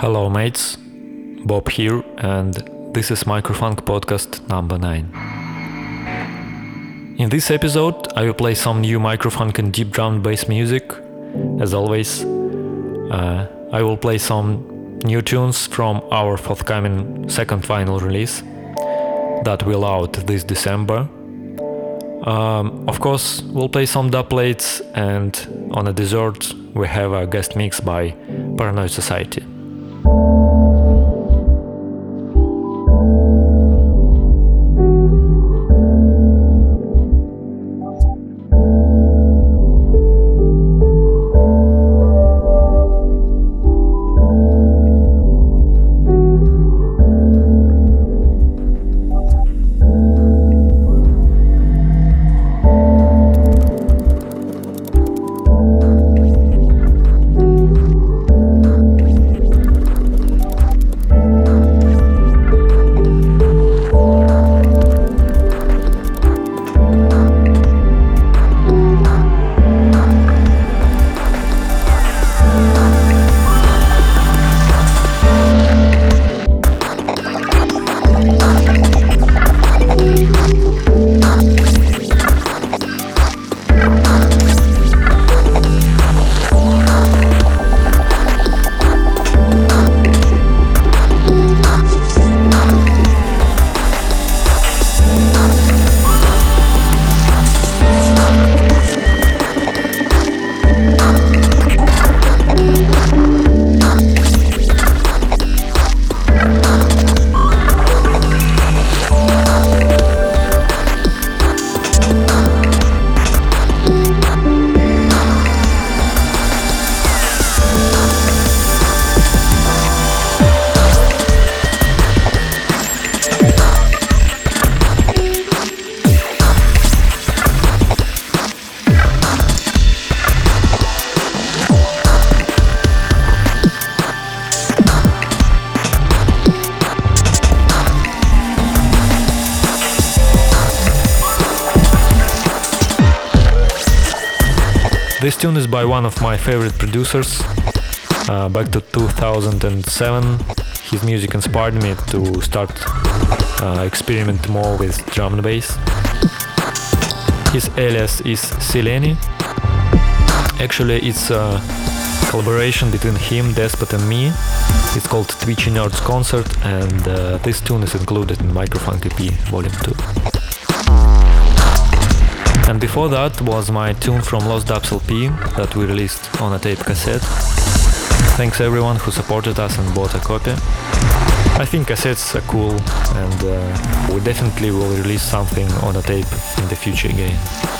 Hello, mates. Bob here, and this is Microfunk podcast number 9. In this episode, I will play some new microfunk and deep drum bass music. As always, uh, I will play some new tunes from our forthcoming second vinyl release that will out this December. Um, of course, we'll play some dub plates, and on a dessert, we have a guest mix by Paranoid Society. Tune is by one of my favorite producers. Uh, back to 2007, his music inspired me to start uh, experiment more with drum and bass. His alias is Sileni. Actually, it's a collaboration between him, Despot, and me. It's called Twitchy Nerds Concert, and uh, this tune is included in Microfunk EP Volume 2. And before that was my tune from Lost Dubs LP that we released on a tape cassette. Thanks everyone who supported us and bought a copy. I think cassettes are cool and uh, we definitely will release something on a tape in the future again.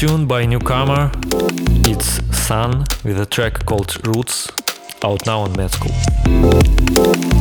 Tune by newcomer. It's Sun with a track called Roots, out now on Med School.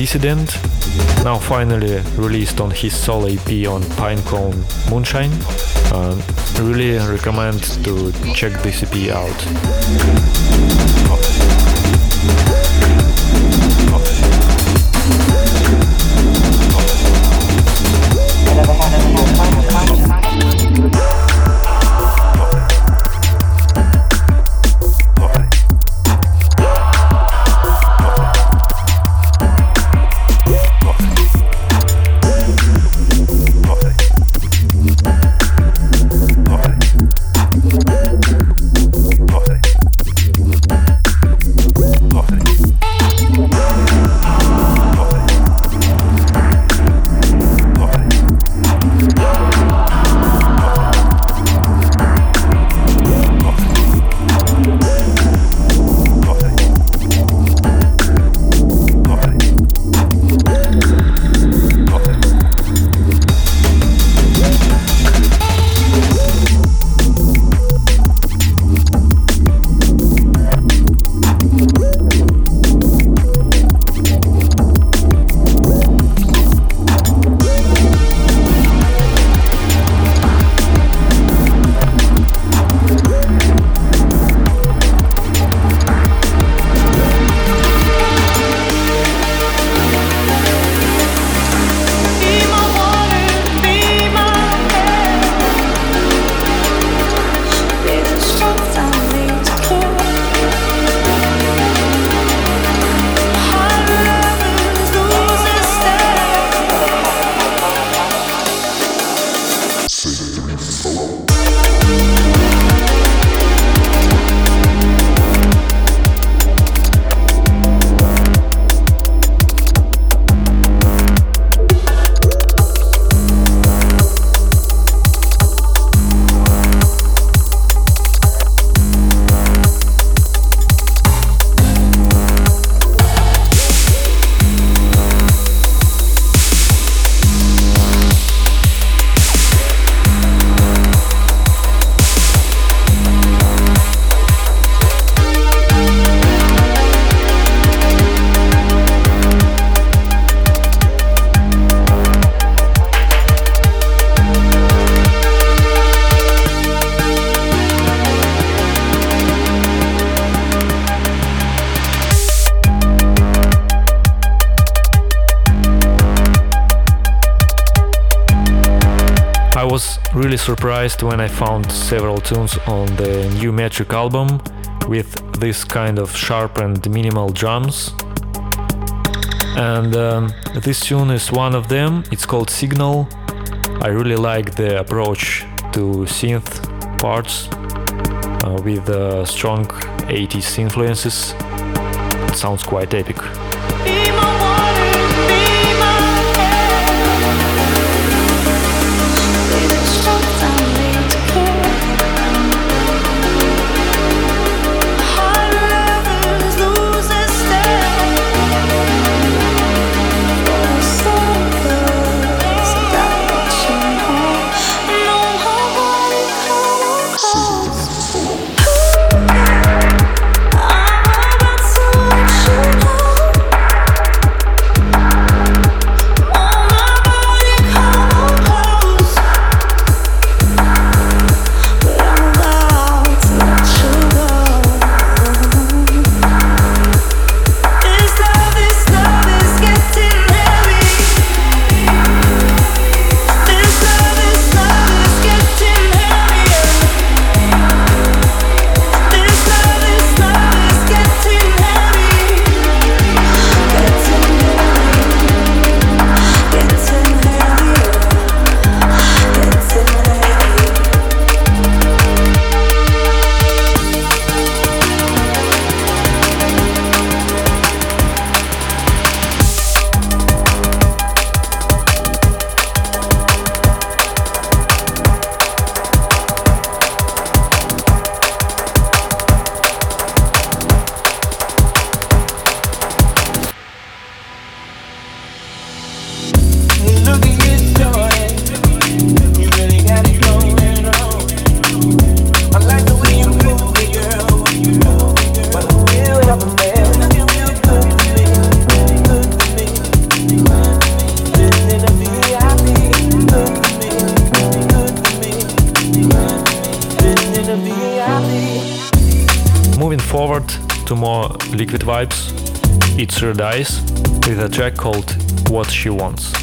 Dissident, now finally released on his solo EP on Pinecone Moonshine. Uh, really recommend to check this EP out. really surprised when I found several tunes on the new Metrik album with this kind of sharp and minimal drums. And um, this tune is one of them, it's called Signal. I really like the approach to synth parts uh, with uh, strong 80s influences. It sounds quite epic. Redice with a track called What She Wants.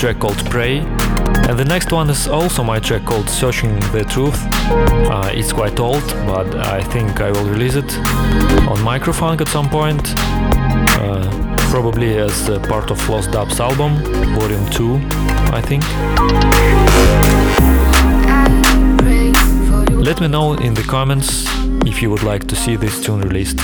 Track called Pray. And the next one is also my track called Searching the Truth. Uh, it's quite old, but I think I will release it on Microfunk at some point. Uh, probably as part of Lost Dubs album, Volume 2, I think. Let me know in the comments if you would like to see this tune released.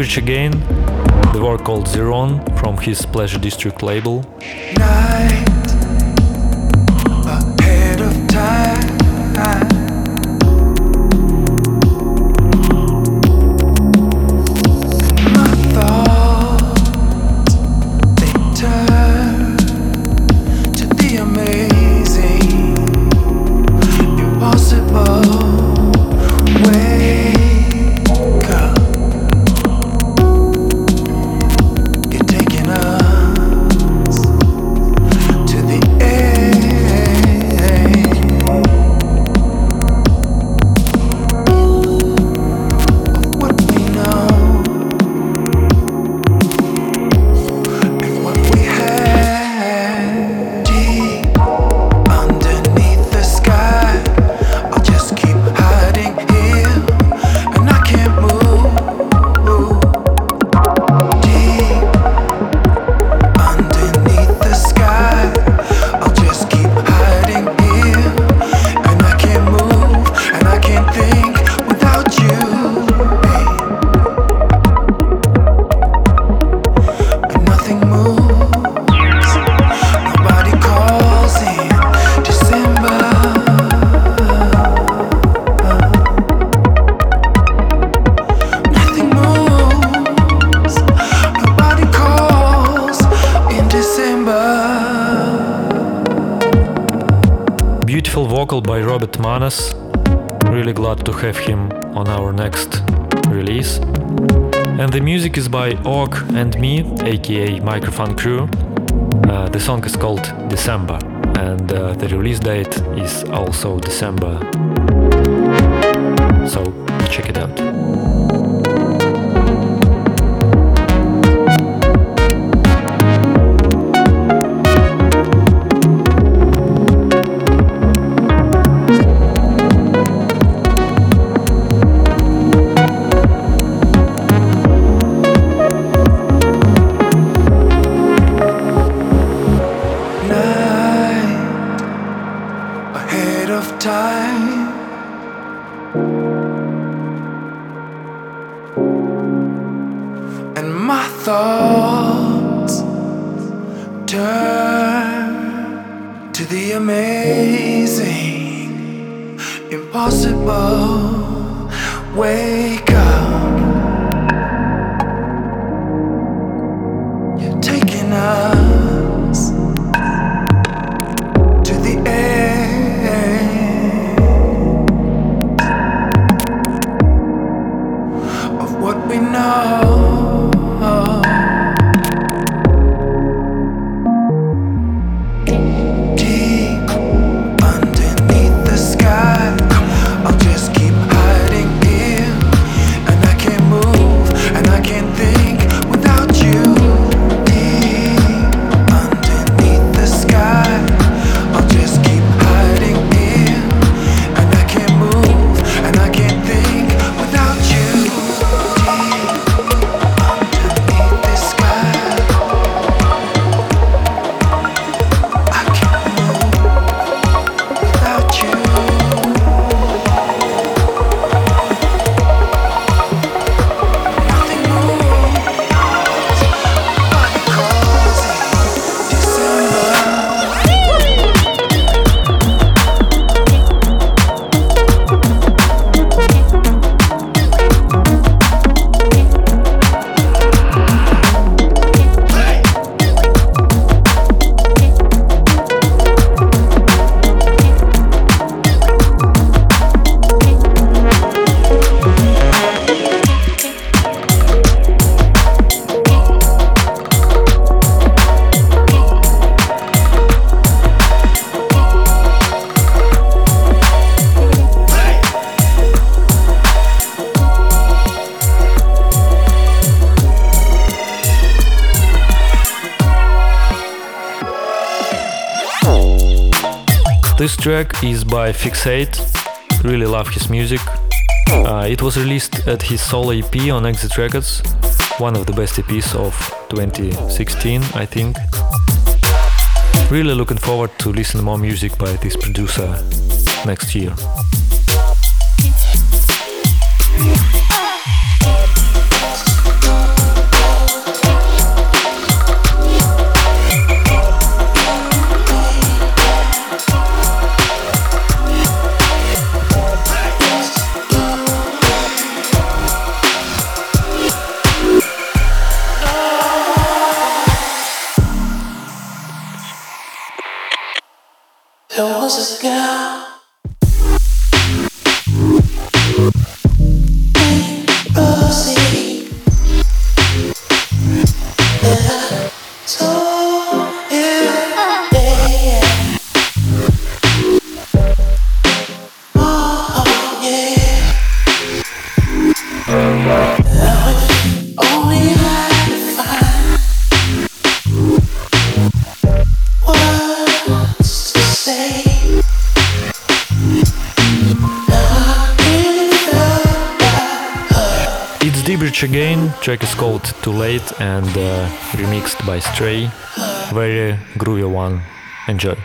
Diebrich again, the work called Zeron from his Pleasure District label. Night music is by Og and me, aka Microfunk Crew. Uh, the song is called December, and uh, the release date is also December. Is by Fixate. Really love his music. Uh, it was released at his solo EP on Exit Records, one of the best EPs of 2016, I think. Really looking forward to listen more music by this producer next year. Track is called Too Late and uh, remixed by Stray. Very groovy one. Enjoy.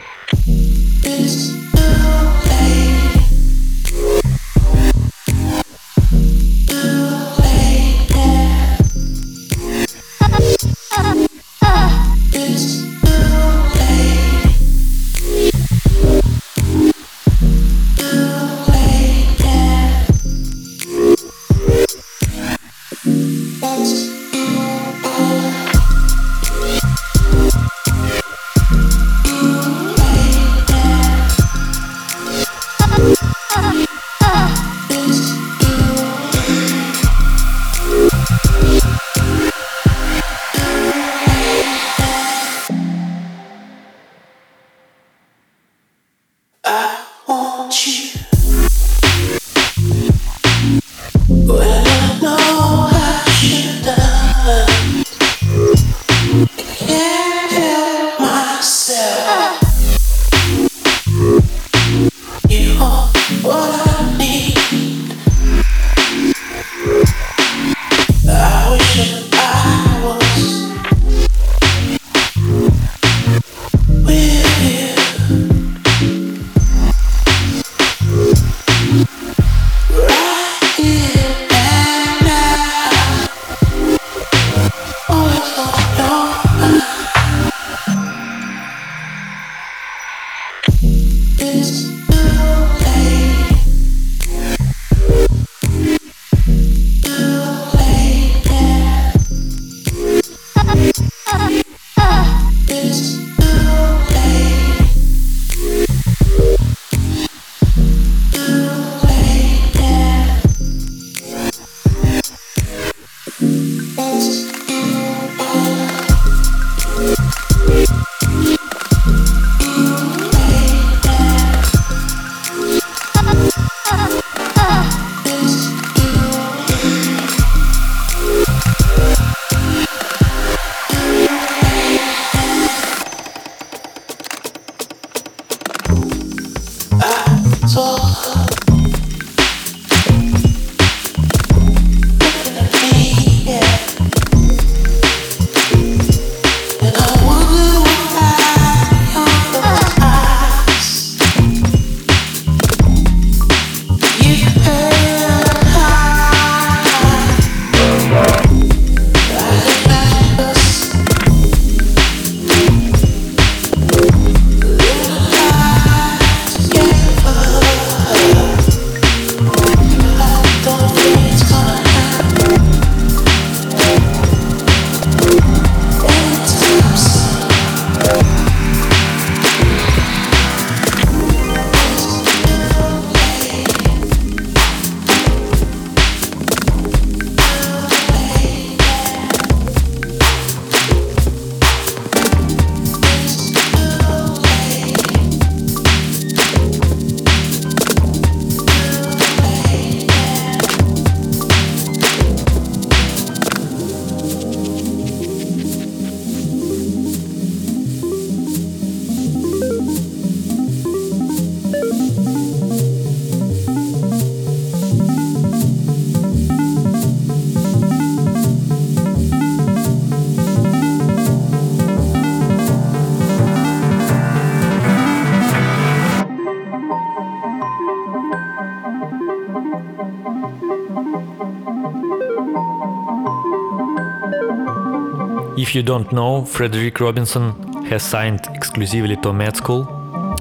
Don't know, Frederic Robinson has signed exclusively to Med School,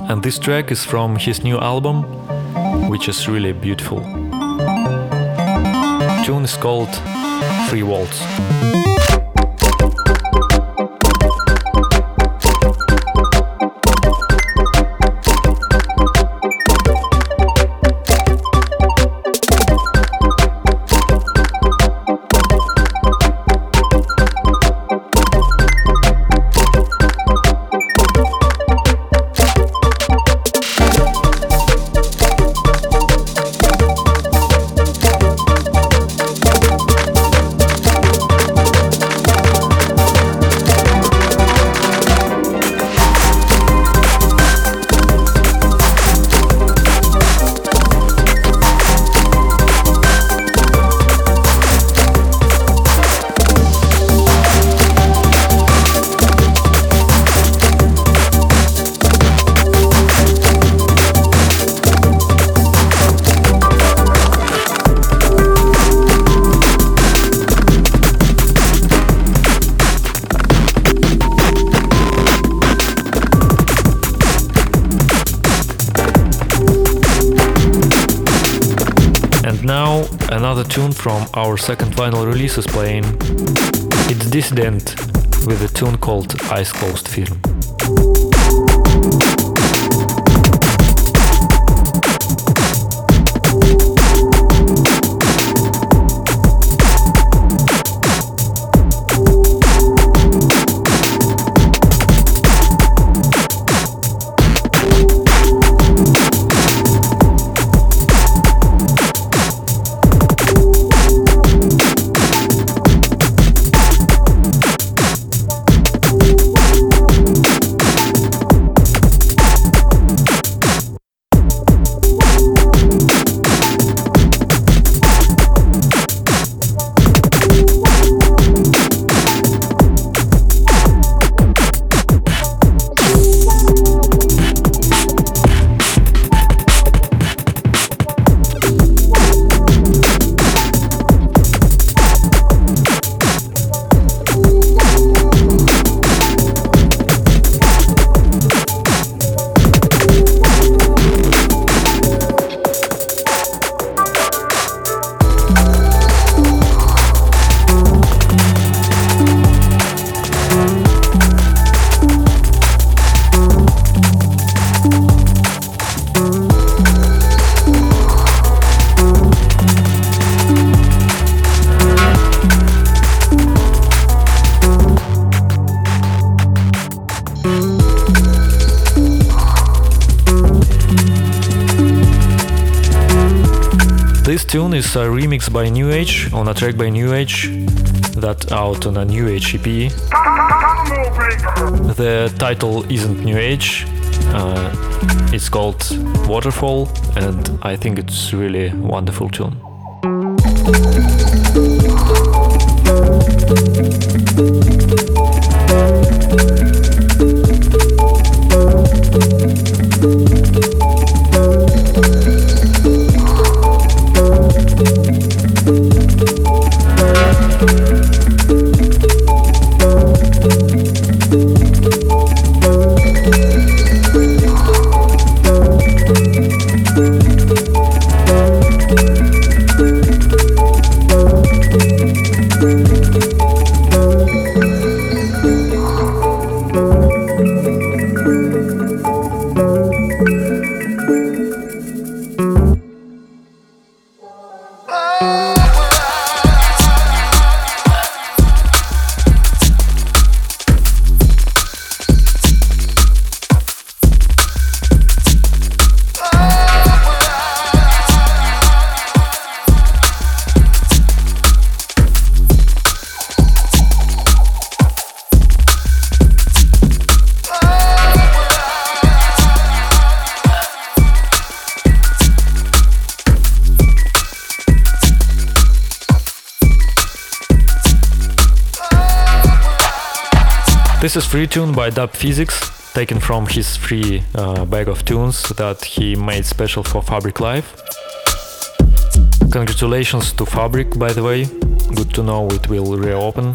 and this track is from his new album, which is really beautiful. The Tune is called Free Waltz. Vinyl is playing. It's Dissident with a tune called Eyes Closed Film. Remix by Nuage on a track by Nuage that out on a Nuage EP. The title isn't Nuage. Uh, it's called Waterfall, and I think it's really wonderful tune. This is free tune by Dub Phizix, taken from his free uh, bag of tunes that he made special for Fabric Live. Congratulations to Fabric, by the way. Good to know it will reopen.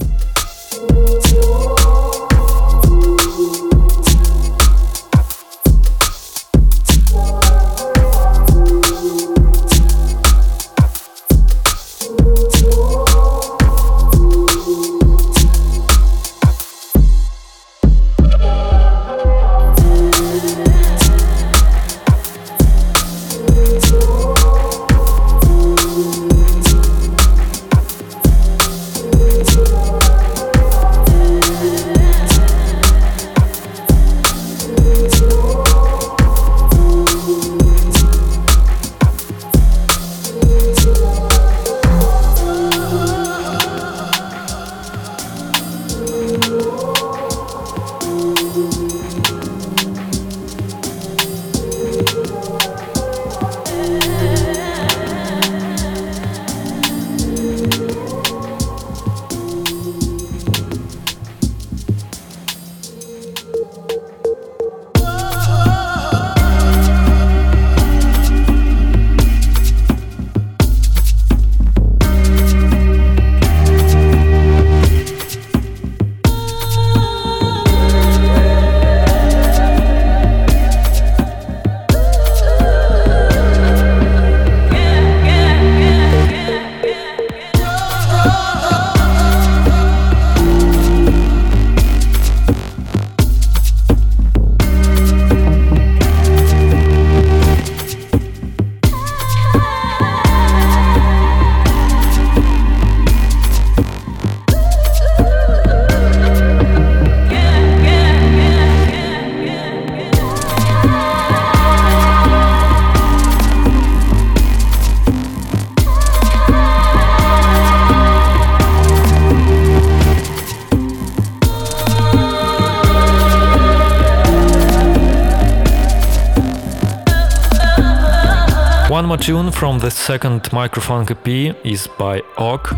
More tune from the second Microfunk EP is by Ock,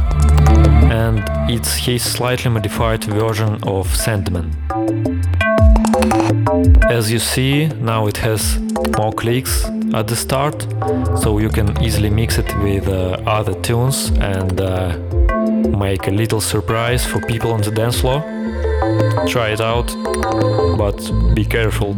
and it's his slightly modified version of Sandman. As you see, now it has more clicks at the start, so you can easily mix it with uh, other tunes and uh, make a little surprise for people on the dance floor. Try it out, but be careful.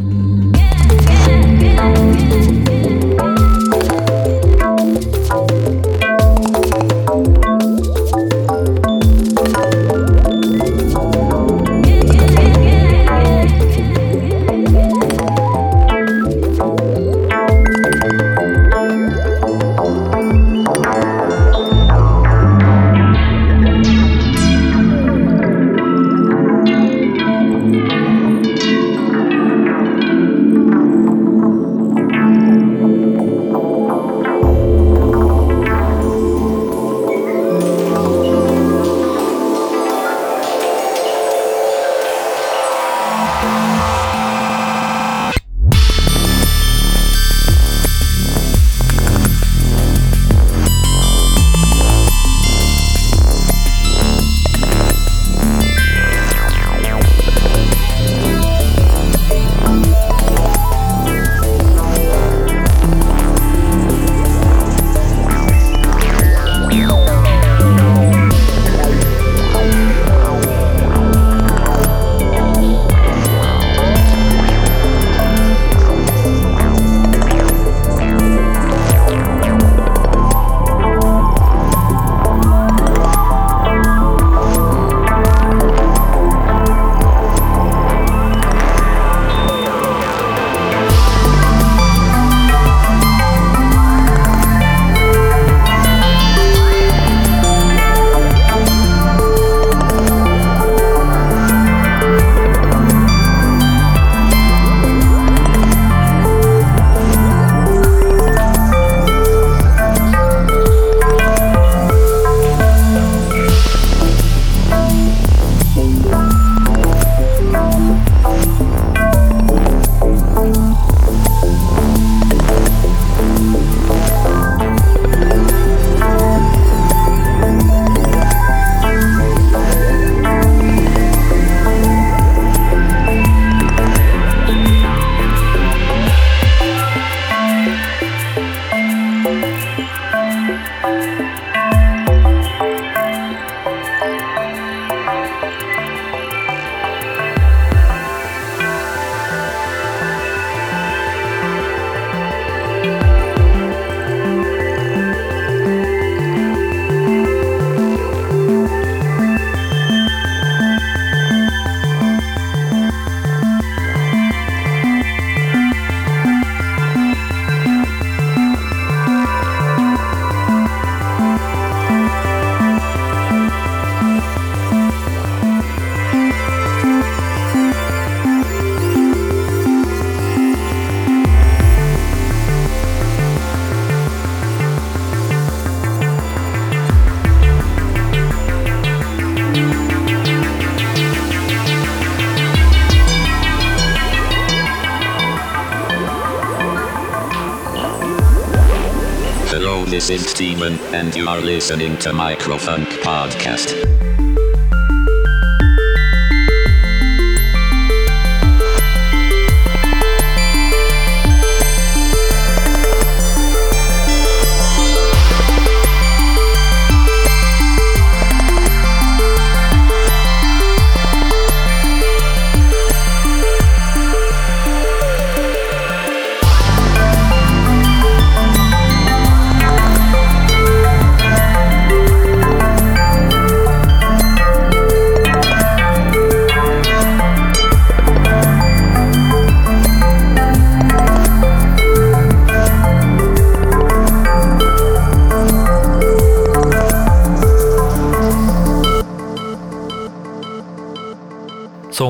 Is Steven, and you are listening to Microfunk Podcast.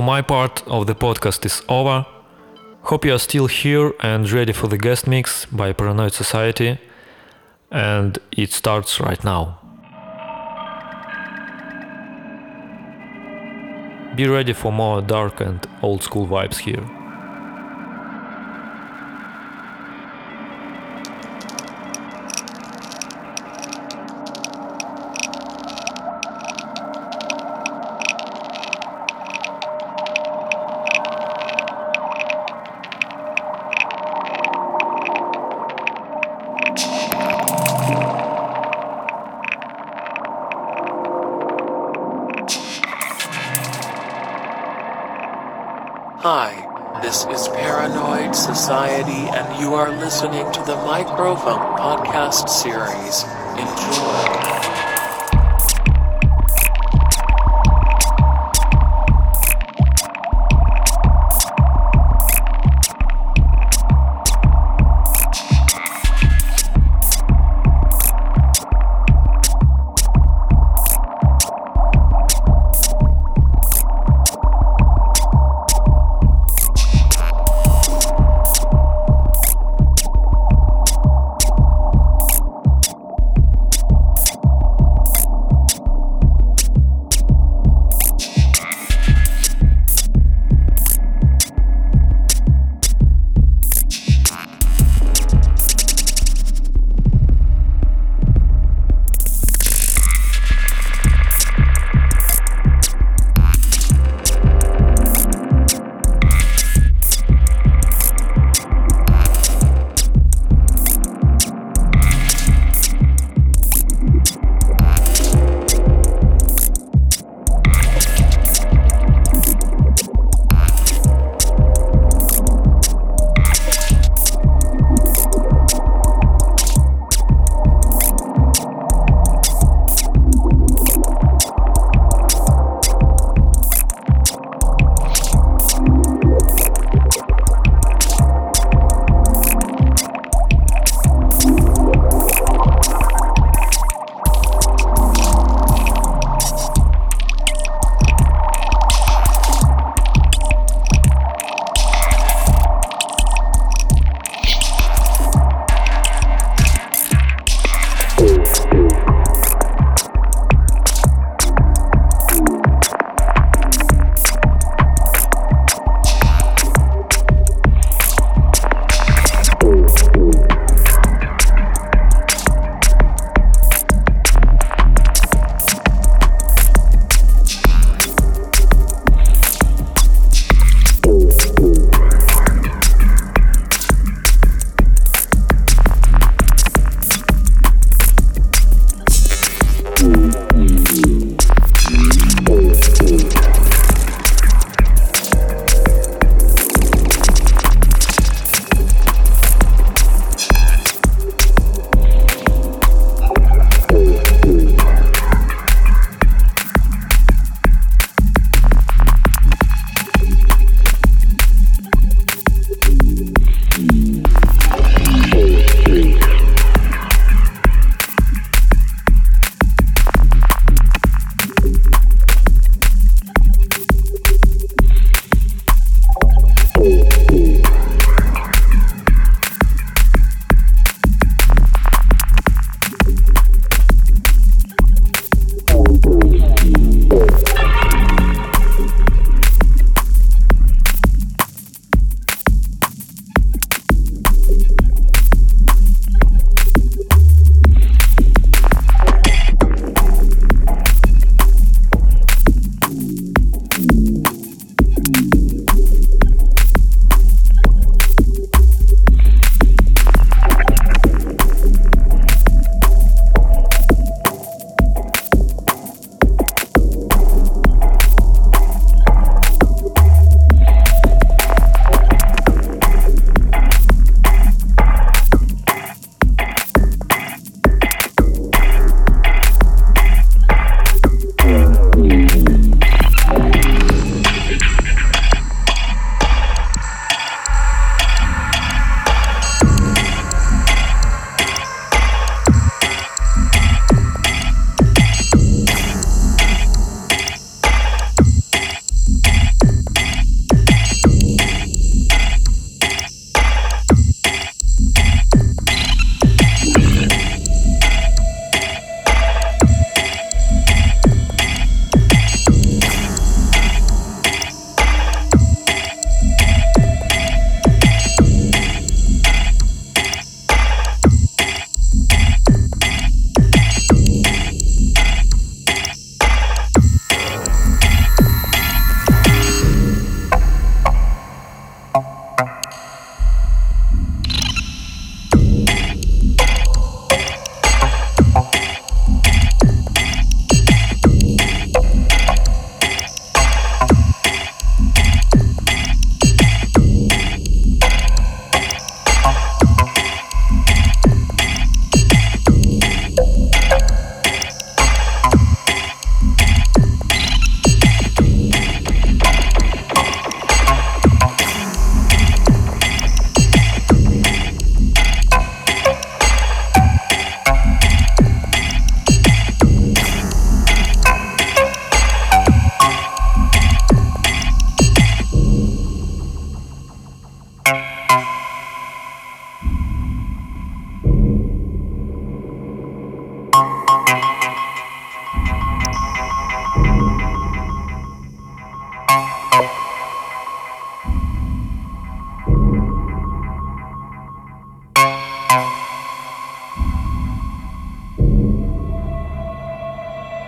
My part of the podcast is over. Hope you are still here and ready for the guest mix by Paranoid Society. And it starts right now. Be ready for more dark and old school vibes here.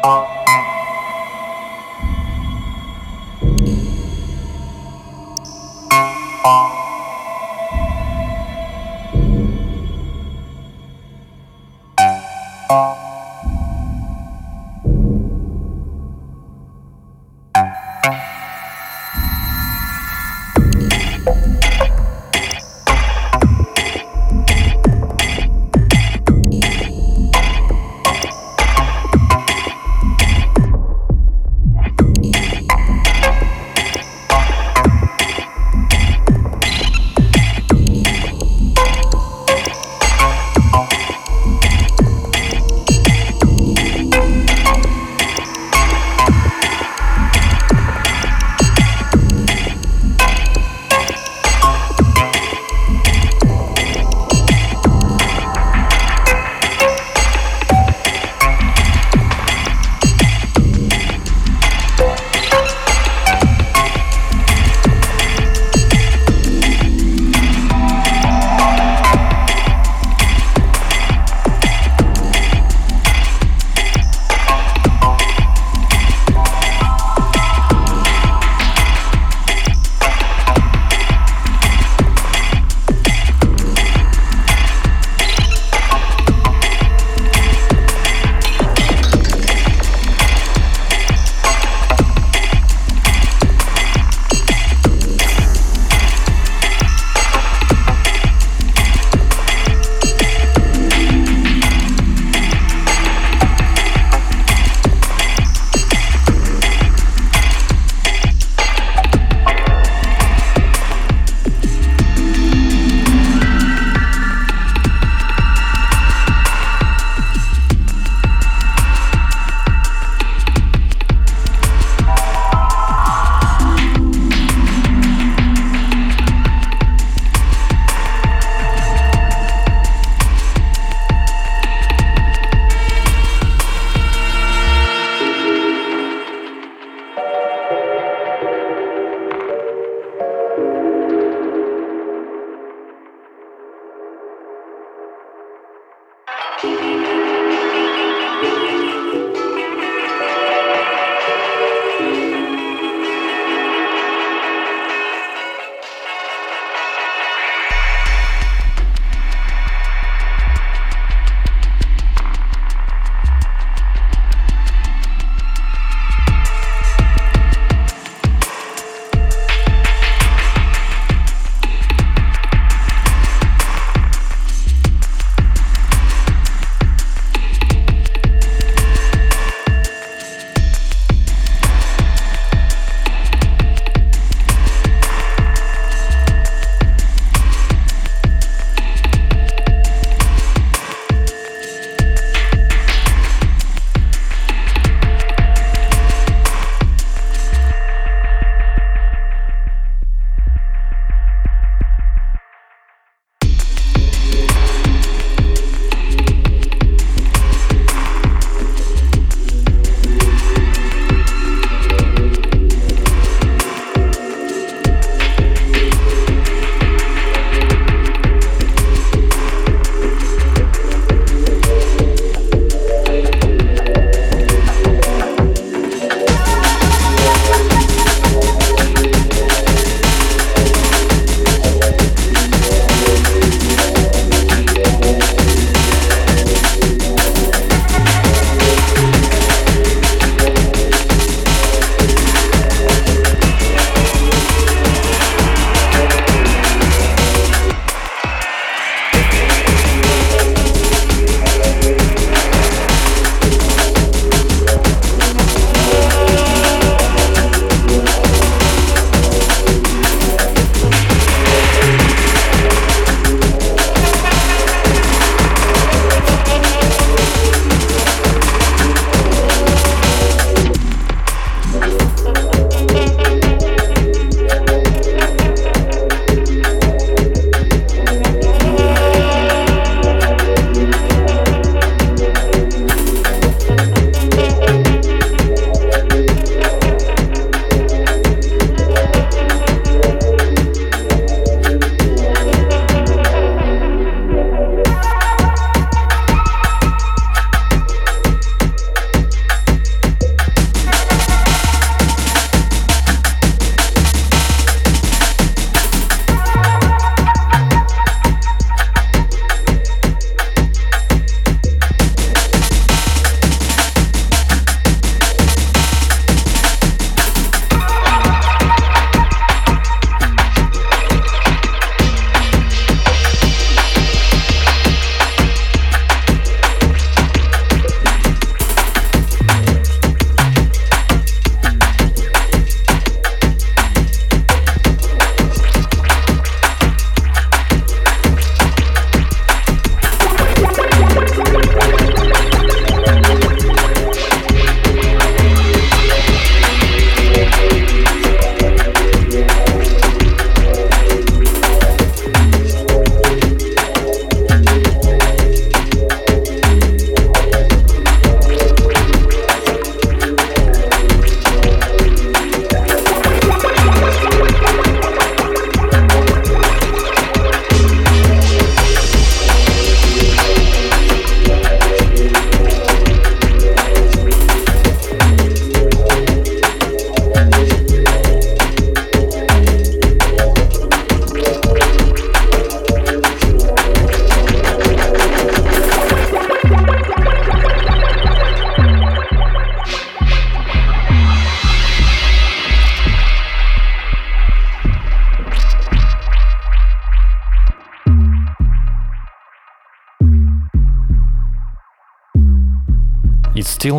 아.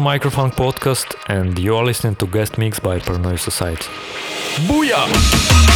Microfunk Podcast, and you are listening to Guest Mix by Paranoia Society. Booyah!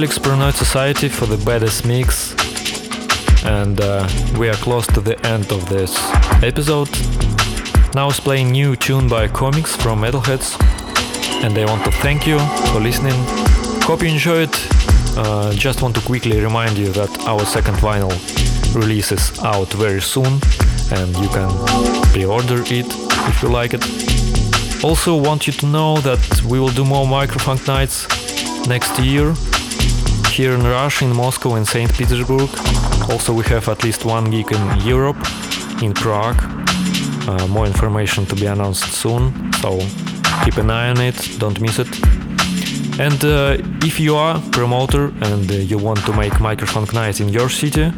Alex Society for the baddest mix. And uh, we are close to the end of this episode. Now is playing new tune by Comics from Metalheadz. And I want to thank you for listening. Hope you enjoyed. Uh, just want to quickly remind you that our second vinyl release is out very soon and you can pre-order it if you like it. Also want you to know that we will do more microfunk nights next year here in Russia, in Moscow, and St. Petersburg. Also, we have at least one gig in Europe, in Prague. Uh, more information to be announced soon, so keep an eye on it, don't miss it. And uh, if you are promoter and uh, you want to make microfunk nights in your city,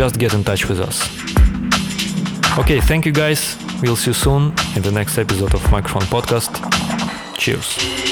just get in touch with us. Okay, thank you guys. We'll see you soon in the next episode of Microfunk Podcast. Cheers.